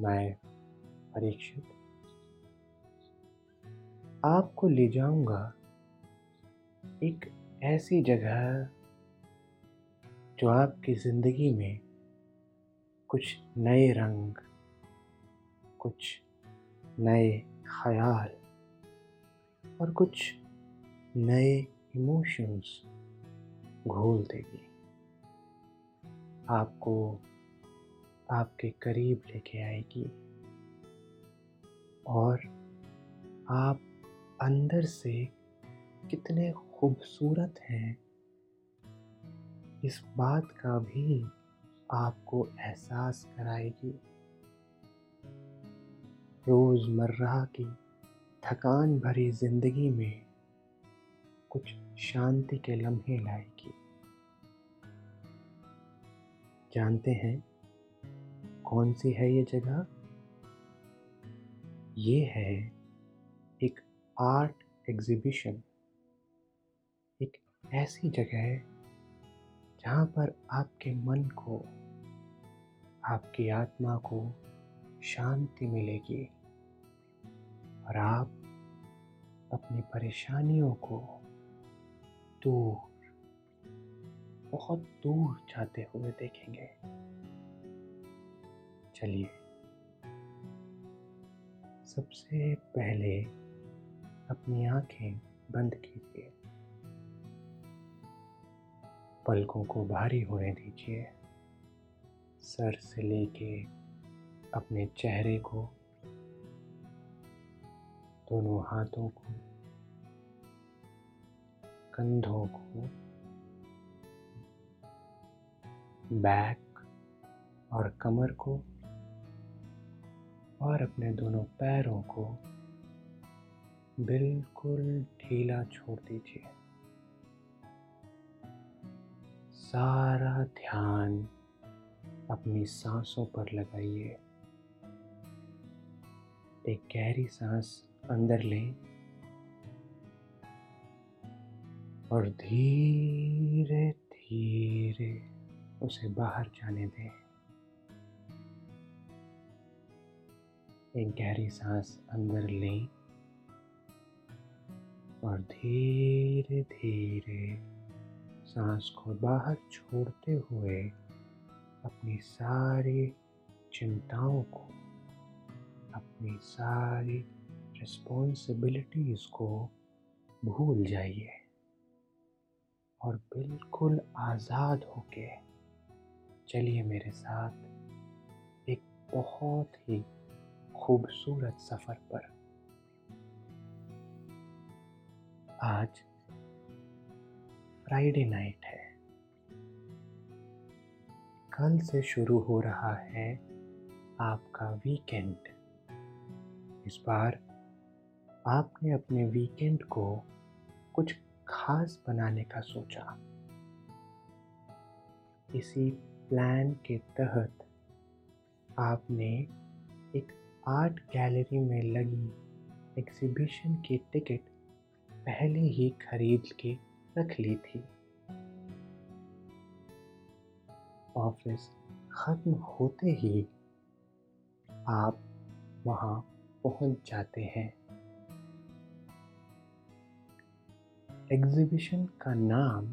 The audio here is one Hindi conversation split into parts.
मैं परीक्षित। आपको ले जाऊँगा एक ऐसी जगह जो आपकी ज़िंदगी में कुछ नए रंग, कुछ नए ख्याल और कुछ नए इमोशंस घोल देगी। आपको आपके करीब लेके आएगी। और आप अंदर से कितने खूबसूरत हैं। इस बात का भी आपको एहसास कराएगी। रोज़मर्रा की थकान भरी ज़िंदगी में कुछ शांति के लम्हे लाएगी। जानते हैं कौन सी है ये जगह? ये है एक आर्ट एग्ज़िबिशन। एक ऐसी जगह है जहाँ पर आपके मन को, आपकी आत्मा को शांति मिलेगी और आप अपनी परेशानियों को दूर, बहुत दूर जाते हुए देखेंगे। चलिए। सबसे पहले अपनी आँखें बंद कीजिए। पलकों को भारी होने दीजिए। सर से लेके अपने चेहरे को। दोनों हाथों को। कंधों को। बैक और कमर को। और अपने दोनों पैरों को बिल्कुल ढीला छोड़ दीजिए। सारा ध्यान अपनी सांसों पर लगाइए। एक गहरी सांस अंदर लें और धीरे धीरे उसे बाहर जाने दें। एक गहरी सांस अंदर लें और धीरे धीरे सांस को बाहर छोड़ते हुए अपनी सारी चिंताओं को, अपनी सारी रिस्पॉन्सिबिलिटीज़ को भूल जाइए और बिल्कुल आज़ाद होके चलिए मेरे साथ एक बहुत ही खूबसूरत सफ़र पर। आज फ्राइडे नाइट है। कल से शुरू हो रहा है आपका वीकेंड इस बार आपने अपने वीकेंड को कुछ खास बनाने का सोचा। इसी प्लान के तहत आपने एक आर्ट गैलरी में लगी एग्जीबिशन की टिकट पहले ही खरीद के रख ली थी। ऑफ़िस ख़त्म होते ही आप वहाँ पहुँच जाते हैं। एग्जीबिशन का नाम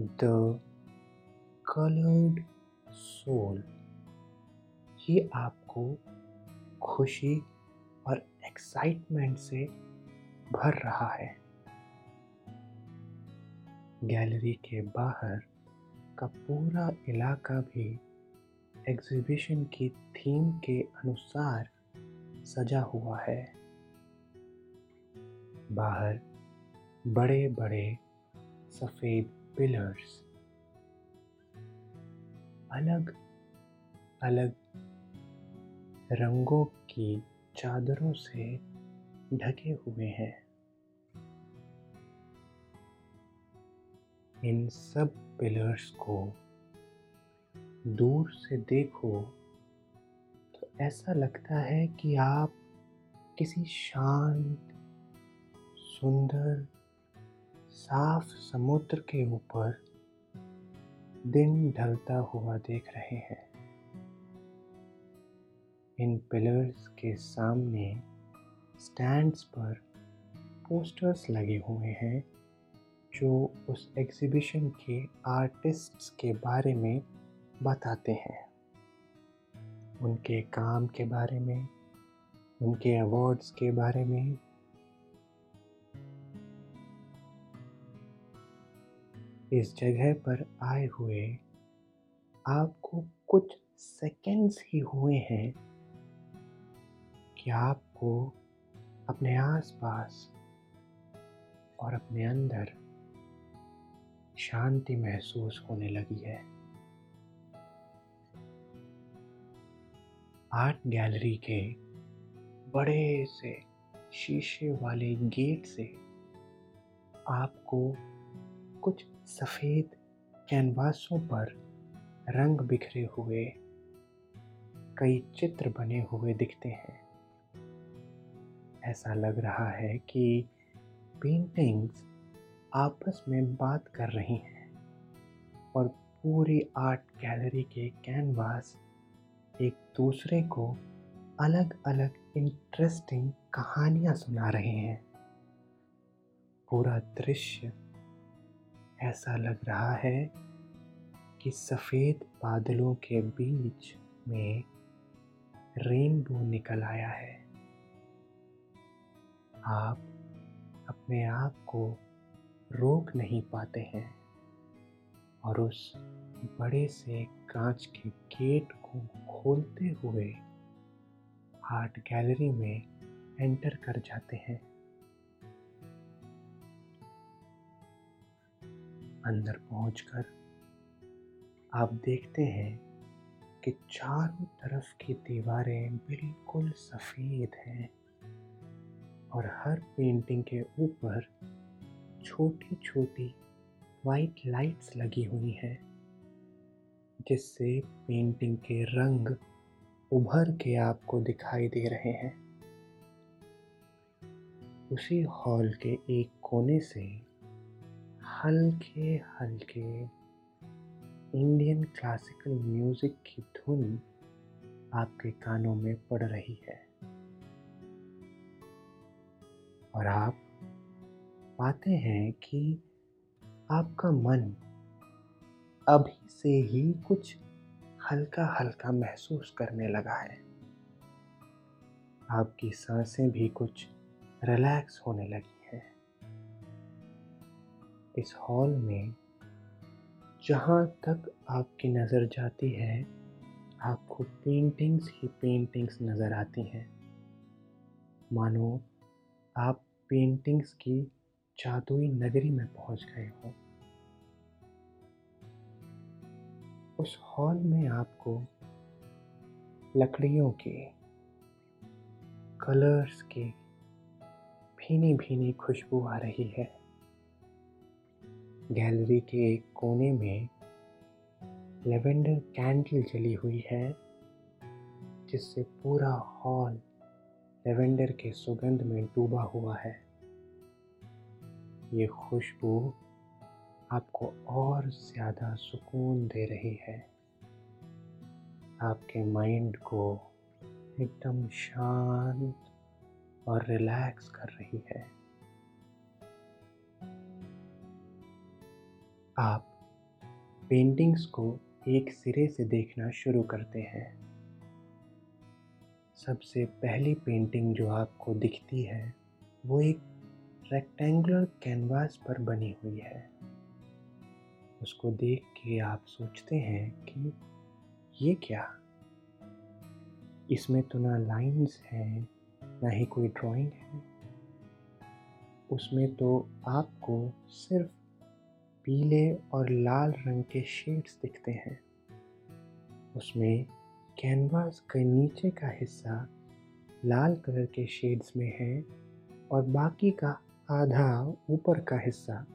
द कलर्ड सोल ये आपको खुशी और एक्साइटमेंट से भर रहा है। गैलरी के बाहर का पूरा इलाका भी एग्जीबिशन की थीम के अनुसार सजा हुआ है। बाहर बड़े बड़े सफ़ेद पिलर्स अलग अलग रंगों की चादरों से ढके हुए हैं। इन सब पिलर्स को दूर से देखो तो ऐसा लगता है कि आप किसी शांत, सुंदर, साफ़ समुद्र के ऊपर दिन ढलता हुआ देख रहे हैं। इन पिलर्स के सामने स्टैंड्स पर पोस्टर्स लगे हुए हैं, जो उस एग्ज़िबिशन के आर्टिस्ट्स के बारे में बताते हैं। उनके काम के बारे में, उनके अवार्ड्स के बारे में। इस जगह पर आए हुए आपको कुछ सेकंड्स ही हुए हैं कि आपको अपने आसपास और अपने अंदर शांति महसूस होने लगी है। आर्ट गैलरी के बड़े से शीशे वाले गेट से आपको कुछ सफ़ेद कैनवासों पर रंग बिखरे हुए कई चित्र बने हुए दिखते हैं। ऐसा लग रहा है कि पेंटिंग्स आपस में बात कर रही हैं और पूरी आर्ट गैलरी के कैनवास एक दूसरे को अलग अलग इंटरेस्टिंग कहानियाँ सुना रहे हैं। पूरा दृश्य ऐसा लग रहा है कि सफ़ेद बादलों के बीच में रेनबो निकल आया है। आप अपने आप को रोक नहीं पाते हैं और उस बड़े से कांच के गेट को खोलते हुए आर्ट गैलरी में एंटर कर जाते हैं। अंदर पहुंचकर आप देखते हैं कि चारों तरफ़ की दीवारें बिल्कुल सफ़ेद हैं। और हर पेंटिंग के ऊपर छोटी छोटी वाइट लाइट्स लगी हुई हैं, जिससे पेंटिंग के रंग उभर के आपको दिखाई दे रहे हैं। उसी हॉल के एक कोने से हल्के हल्के इंडियन क्लासिकल म्यूज़िक की धुन आपके कानों में पड़ रही है। और आप पाते हैं कि आपका मन अभी से ही कुछ हल्का हल्का महसूस करने लगा है। आपकी साँसें भी कुछ रिलैक्स होने लगी हैं। इस हॉल में जहाँ तक आपकी नज़र जाती है, आपको पेंटिंग्स ही पेंटिंग्स नज़र आती हैं। मानो आप पेंटिंग्स की जादुई नगरी में पहुँच गए हो। उस हॉल में आपको लकड़ियों के कलर्स की भीनी भीनी खुशबू आ रही है। गैलरी के एक कोने में लेवेंडर कैंडल जली हुई है, जिससे पूरा हॉल लेवेंडर के सुगंध में डूबा हुआ है। ये खुशबू आपको और ज़्यादा सुकून दे रही है। आपके माइंड को एकदम शांत और रिलैक्स कर रही है। आप पेंटिंग्स को एक सिरे से देखना शुरू करते हैं। सबसे पहली पेंटिंग जो आपको दिखती है, वो एक रेक्टेंगुलर कैनवास पर बनी हुई है। उसको देख के आप सोचते हैं कि ये क्या? इसमें तो ना लाइंस हैं, ना ही कोई ड्राइंग है। उसमें तो आपको सिर्फ़ पीले और लाल रंग के शेड्स दिखते हैं। उसमें कैनवास के नीचे का हिस्सा लाल कलर के शेड्स में है और बाकी का आधा ऊपर का हिस्सा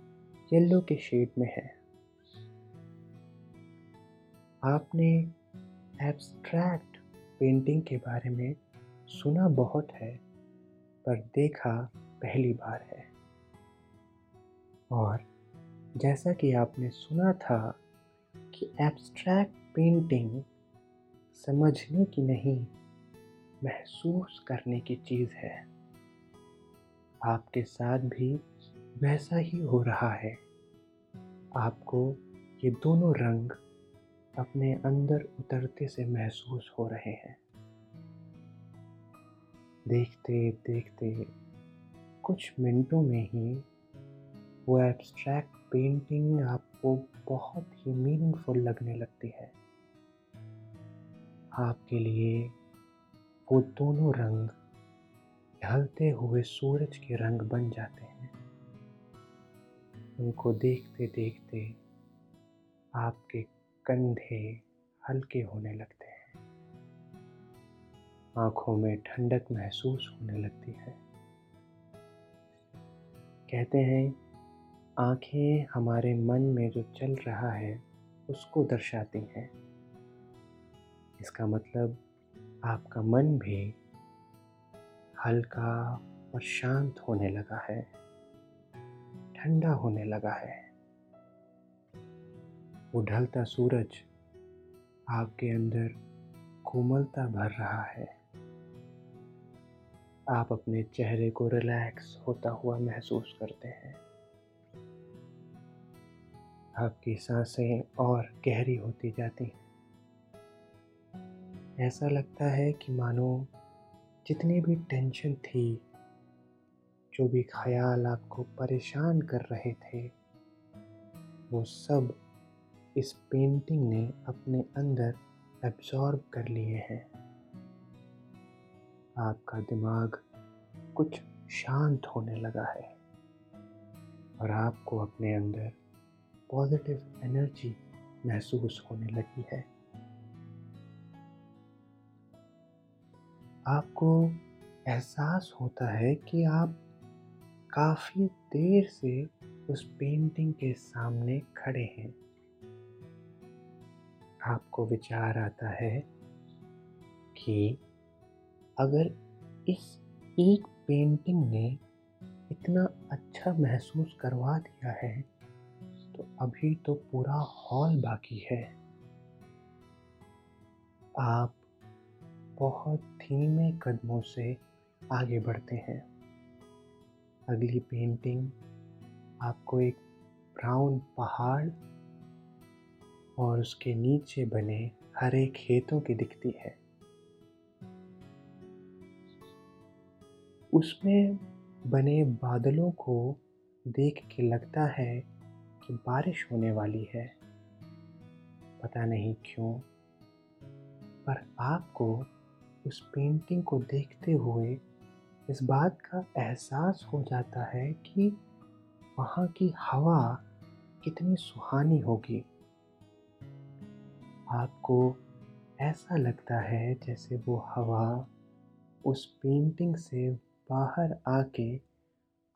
येलो के शेड में है। आपने एब्स्ट्रैक्ट पेंटिंग के बारे में सुना बहुत है, पर देखा पहली बार है। और जैसा कि आपने सुना था कि एब्स्ट्रैक्ट पेंटिंग समझने की नहीं, महसूस करने की चीज़ है। आपके साथ भी वैसा ही हो रहा है। आपको ये दोनों रंग अपने अंदर उतरते से महसूस हो रहे हैं। देखते देखते, कुछ मिनटों में ही वो एब्स्ट्रैक्ट पेंटिंग आपको बहुत ही मीनिंगफुल लगने लगती है। आपके लिए वो दोनों रंग ढलते हुए सूरज के रंग बन जाते हैं। उनको देखते देखते आपके कंधे हल्के होने लगते हैं। आँखों में ठंडक महसूस होने लगती है। कहते हैं, आँखें हमारे मन में जो चल रहा है, उसको दर्शाती हैं। इसका मतलब आपका मन भी हल्का और शांत होने लगा है, ठंडा होने लगा है। वो ढलता सूरज आपके अंदर कोमलता भर रहा है। आप अपने चेहरे को रिलैक्स होता हुआ महसूस करते हैं। आपकी साँसें और गहरी होती जाती हैं। ऐसा लगता है कि मानो जितनी भी टेंशन थी, जो भी ख्याल आपको परेशान कर रहे थे, वो सब इस पेंटिंग ने अपने अंदर एब्जॉर्ब कर लिए हैं। आपका दिमाग कुछ शांत होने लगा है और आपको अपने अंदर पॉजिटिव एनर्जी महसूस होने लगी है। आपको एहसास होता है कि आप काफ़ी देर से उस पेंटिंग के सामने खड़े हैं। आपको विचार आता है कि अगर इस एक पेंटिंग ने इतना अच्छा महसूस करवा दिया है तो अभी तो पूरा हॉल बाकी है। आप बहुत धीमे कदमों से आगे बढ़ते हैं। अगली पेंटिंग आपको एक ब्राउन पहाड़ और उसके नीचे बने हरे खेतों की दिखती है। उसमें बने बादलों को देख के लगता है कि बारिश होने वाली है। पता नहीं क्यों, पर आपको उस पेंटिंग को देखते हुए इस बात का एहसास हो जाता है कि वहाँ की हवा कितनी सुहानी होगी। आपको ऐसा लगता है जैसे वो हवा उस पेंटिंग से बाहर आके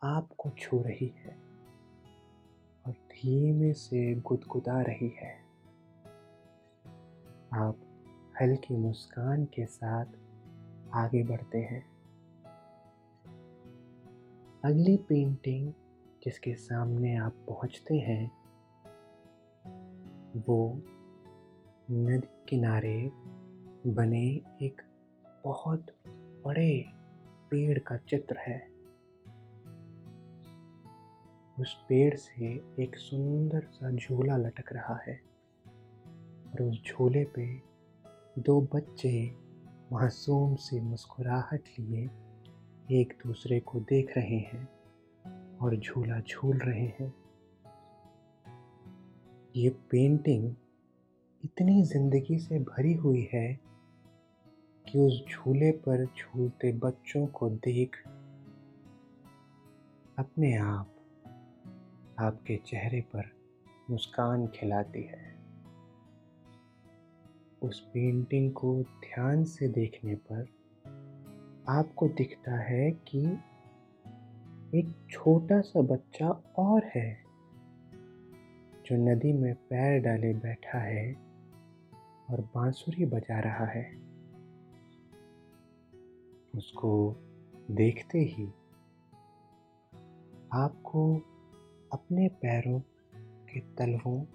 आपको छू रही है और धीमे से गुदगुदा रही है। आप हल्की मुस्कान के साथ आगे बढ़ते हैं। अगली पेंटिंग जिसके सामने आप पहुँचते हैं, वो नदी किनारे बने एक बहुत बड़े पेड़ का चित्र है। उस पेड़ से एक सुंदर सा झूला लटक रहा है और उस झूले पे दो बच्चे मासूम सी मुस्कुराहट लिए एक दूसरे को देख रहे हैं और झूला झूल रहे हैं। ये पेंटिंग इतनी ज़िंदगी से भरी हुई है कि उस झूले पर झूलते बच्चों को देख अपने आप आपके चेहरे पर मुस्कान खिलाती है। उस पेंटिंग को ध्यान से देखने पर आपको दिखता है कि एक छोटा सा बच्चा और है, जो नदी में पैर डाले बैठा है और बांसुरी बजा रहा है। उसको देखते ही आपको अपने पैरों के तलवों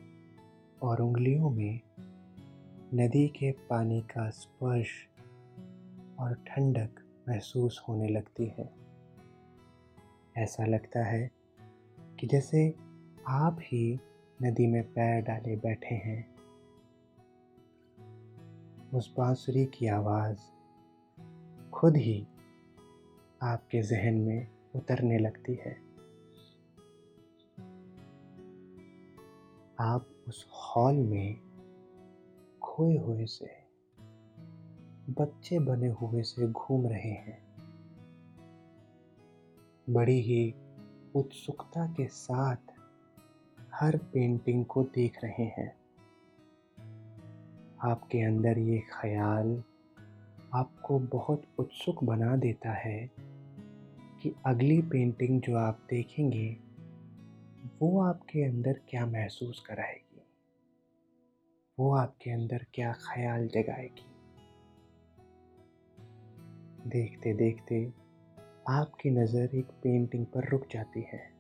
और उंगलियों में नदी के पानी का स्पर्श और ठंडक महसूस होने लगती है। ऐसा लगता है कि जैसे आप ही नदी में पैर डाले बैठे हैं। उस बांसुरी की आवाज़ खुद ही आपके जहन में उतरने लगती है। आप उस हॉल में खोए हुए से, बच्चे बने हुए से घूम रहे हैं। बड़ी ही उत्सुकता के साथ हर पेंटिंग को देख रहे हैं। आपके अंदर ये ख्याल आपको बहुत उत्सुक बना देता है कि अगली पेंटिंग जो आप देखेंगे, वो आपके अंदर क्या महसूस कराएगी। वो आपके अंदर क्या ख्याल जगाएगी? देखते देखते आपकी नज़र एक पेंटिंग पर रुक जाती है।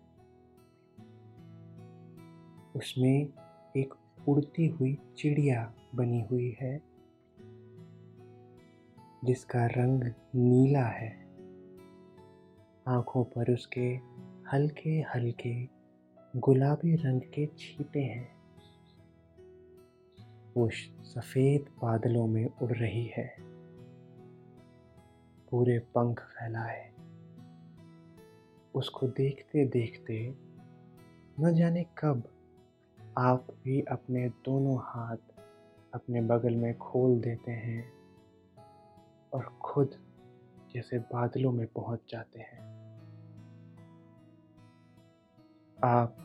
उसमें एक उड़ती हुई चिड़िया बनी हुई है, जिसका रंग नीला है। आँखों पर उसके हल्के हल्के गुलाबी रंग के छींटे हैं। वो सफ़ेद बादलों में उड़ रही है। पूरे पंख फैलाए। उसको देखते देखते न जाने कब आप भी अपने दोनों हाथ अपने बगल में खोल देते हैं और खुद जैसे बादलों में पहुँच जाते हैं। आप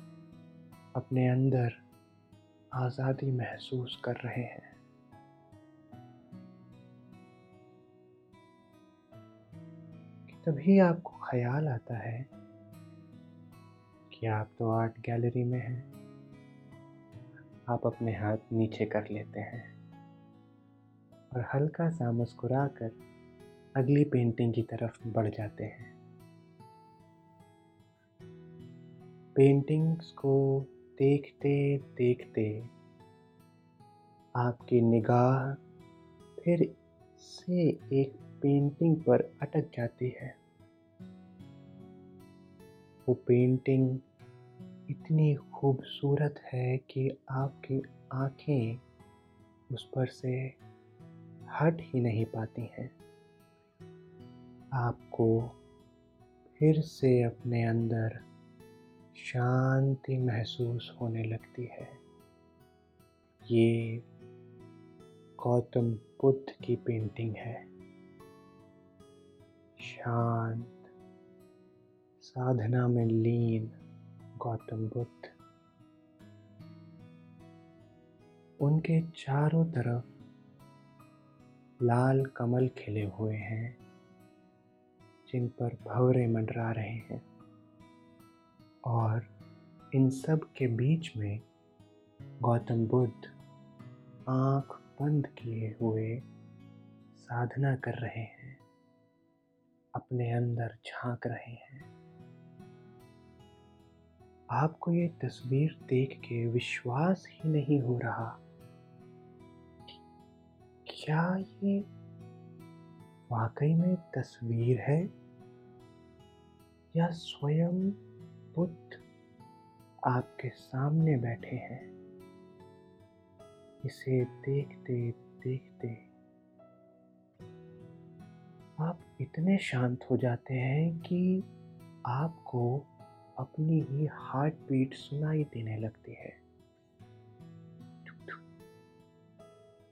अपने अंदर आज़ादी महसूस कर रहे हैं। तभी आपको ख्याल आता है कि आप तो आर्ट गैलरी में हैं। आप अपने हाथ नीचे कर लेते हैं और हल्का सा मुस्कुरा कर अगली पेंटिंग की तरफ़ बढ़ जाते हैं। पेंटिंग्स को देखते देखते आपकी निगाह फिर से एक पेंटिंग पर अटक जाती है। वो पेंटिंग इतनी खूबसूरत है कि आपकी आँखें उस पर से हट ही नहीं पाती हैं। आपको फिर से अपने अंदर शांति महसूस होने लगती है। ये गौतम बुद्ध की पेंटिंग है। शांत साधना में लीन गौतम बुद्ध। उनके चारों तरफ़ लाल कमल खिले हुए हैं, जिन पर भवरे मंडरा रहे हैं। और इन सब के बीच में गौतम बुद्ध आँख बंद किए हुए साधना कर रहे हैं। अपने अंदर झाँक रहे हैं। आपको ये तस्वीर देख के विश्वास ही नहीं हो रहा क्या ये वाकई में तस्वीर है या स्वयं बुद्ध आपके सामने बैठे हैं। इसे देखते देखते आप इतने शांत हो जाते हैं कि आपको अपनी ही हार्ट बीट सुनाई देने लगती है। धक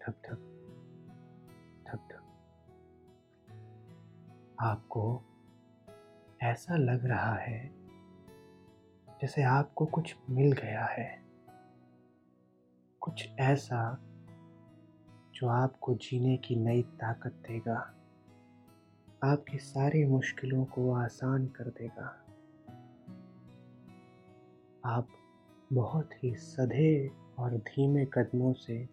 धक धक धक आपको ऐसा लग रहा है जैसे आपको कुछ मिल गया है। कुछ ऐसा जो आपको जीने की नई ताकत देगा। आपकी सारी मुश्किलों को आसान कर देगा। आप बहुत ही सधे और धीमे कदमों से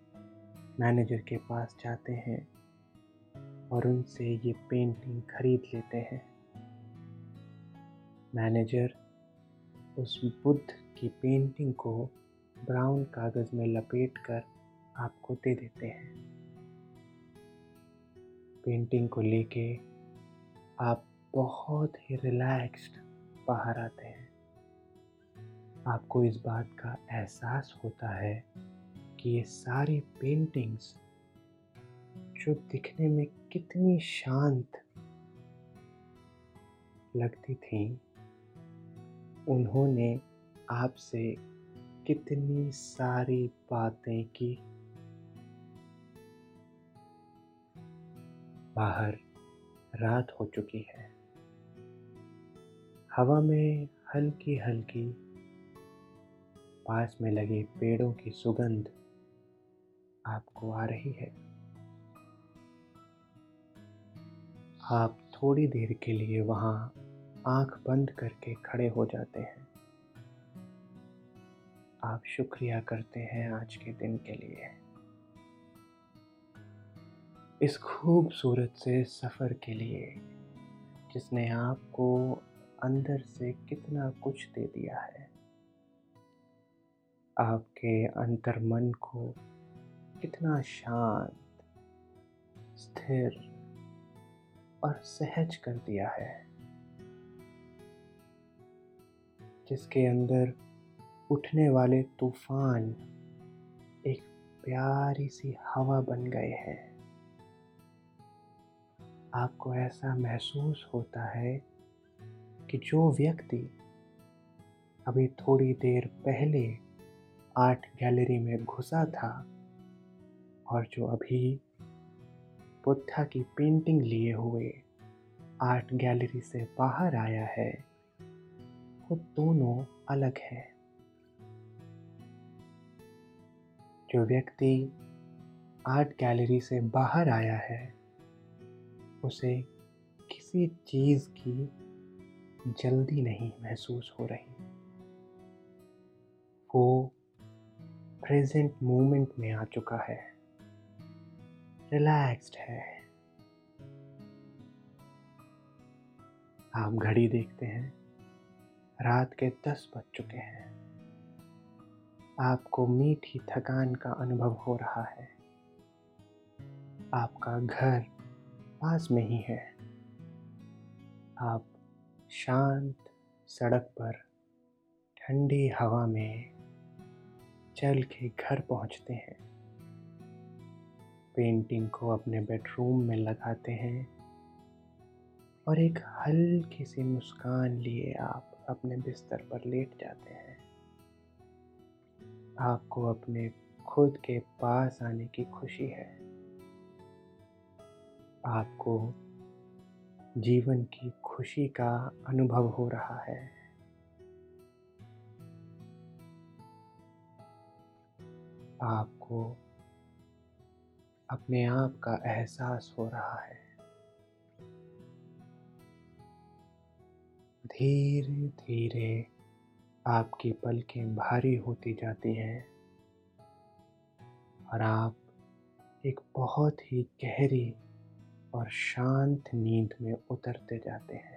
मैनेजर के पास जाते हैं और उनसे ये पेंटिंग खरीद लेते हैं। मैनेजर उस बुद्ध की पेंटिंग को ब्राउन कागज़ में लपेट कर आपको दे देते हैं। पेंटिंग को लेके आप बहुत ही रिलैक्स्ड बाहर आते हैं। आपको इस बात का एहसास होता है कि ये सारी पेंटिंग्स जो दिखने में कितनी शांत लगती थी उन्होंने आपसे कितनी सारी बातें की। बाहर रात हो चुकी है। हवा में हल्की हल्की पास में लगे पेड़ों की सुगंध आपको आ रही है। आप थोड़ी देर के लिए वहाँ आँख बंद करके खड़े हो जाते हैं। आप शुक्रिया करते हैं आज के दिन के लिए। इस खूबसूरत से सफ़र के लिए, जिसने आपको अंदर से कितना कुछ दे दिया है। आपके अंतर मन को कितना शांत, स्थिर और सहज कर दिया है। जिसके अंदर उठने वाले तूफ़ान एक प्यारी सी हवा बन गए हैं। आपको ऐसा महसूस होता है कि जो व्यक्ति अभी थोड़ी देर पहले आर्ट गैलरी में घुसा था और जो अभी बुद्धा की पेंटिंग लिए हुए आर्ट गैलरी से बाहर आया है वो दोनों अलग है। जो व्यक्ति आर्ट गैलरी से बाहर आया है, उसे किसी चीज़ की जल्दी नहीं महसूस हो रही। वो प्रेजेंट मोमेंट में आ चुका है। रिलैक्स्ड है। आप घड़ी देखते हैं। रात के दस बज चुके हैं। आपको मीठी थकान का अनुभव हो रहा है। आपका घर पास में ही है। आप शांत सड़क पर ठंडी हवा में चल के घर पहुँचते हैं। पेंटिंग को अपने बेडरूम में लगाते हैं और एक हल्की सी मुस्कान लिए आप। अपने बिस्तर पर लेट जाते हैं। आपको अपने खुद के पास आने की खुशी है। आपको जीवन की खुशी का अनुभव हो रहा है। आपको अपने आप का एहसास हो रहा है। धीरे धीरे आपकी पलकें भारी होती जाती हैं। और आप एक बहुत ही गहरी और शांत नींद में उतरते जाते हैं।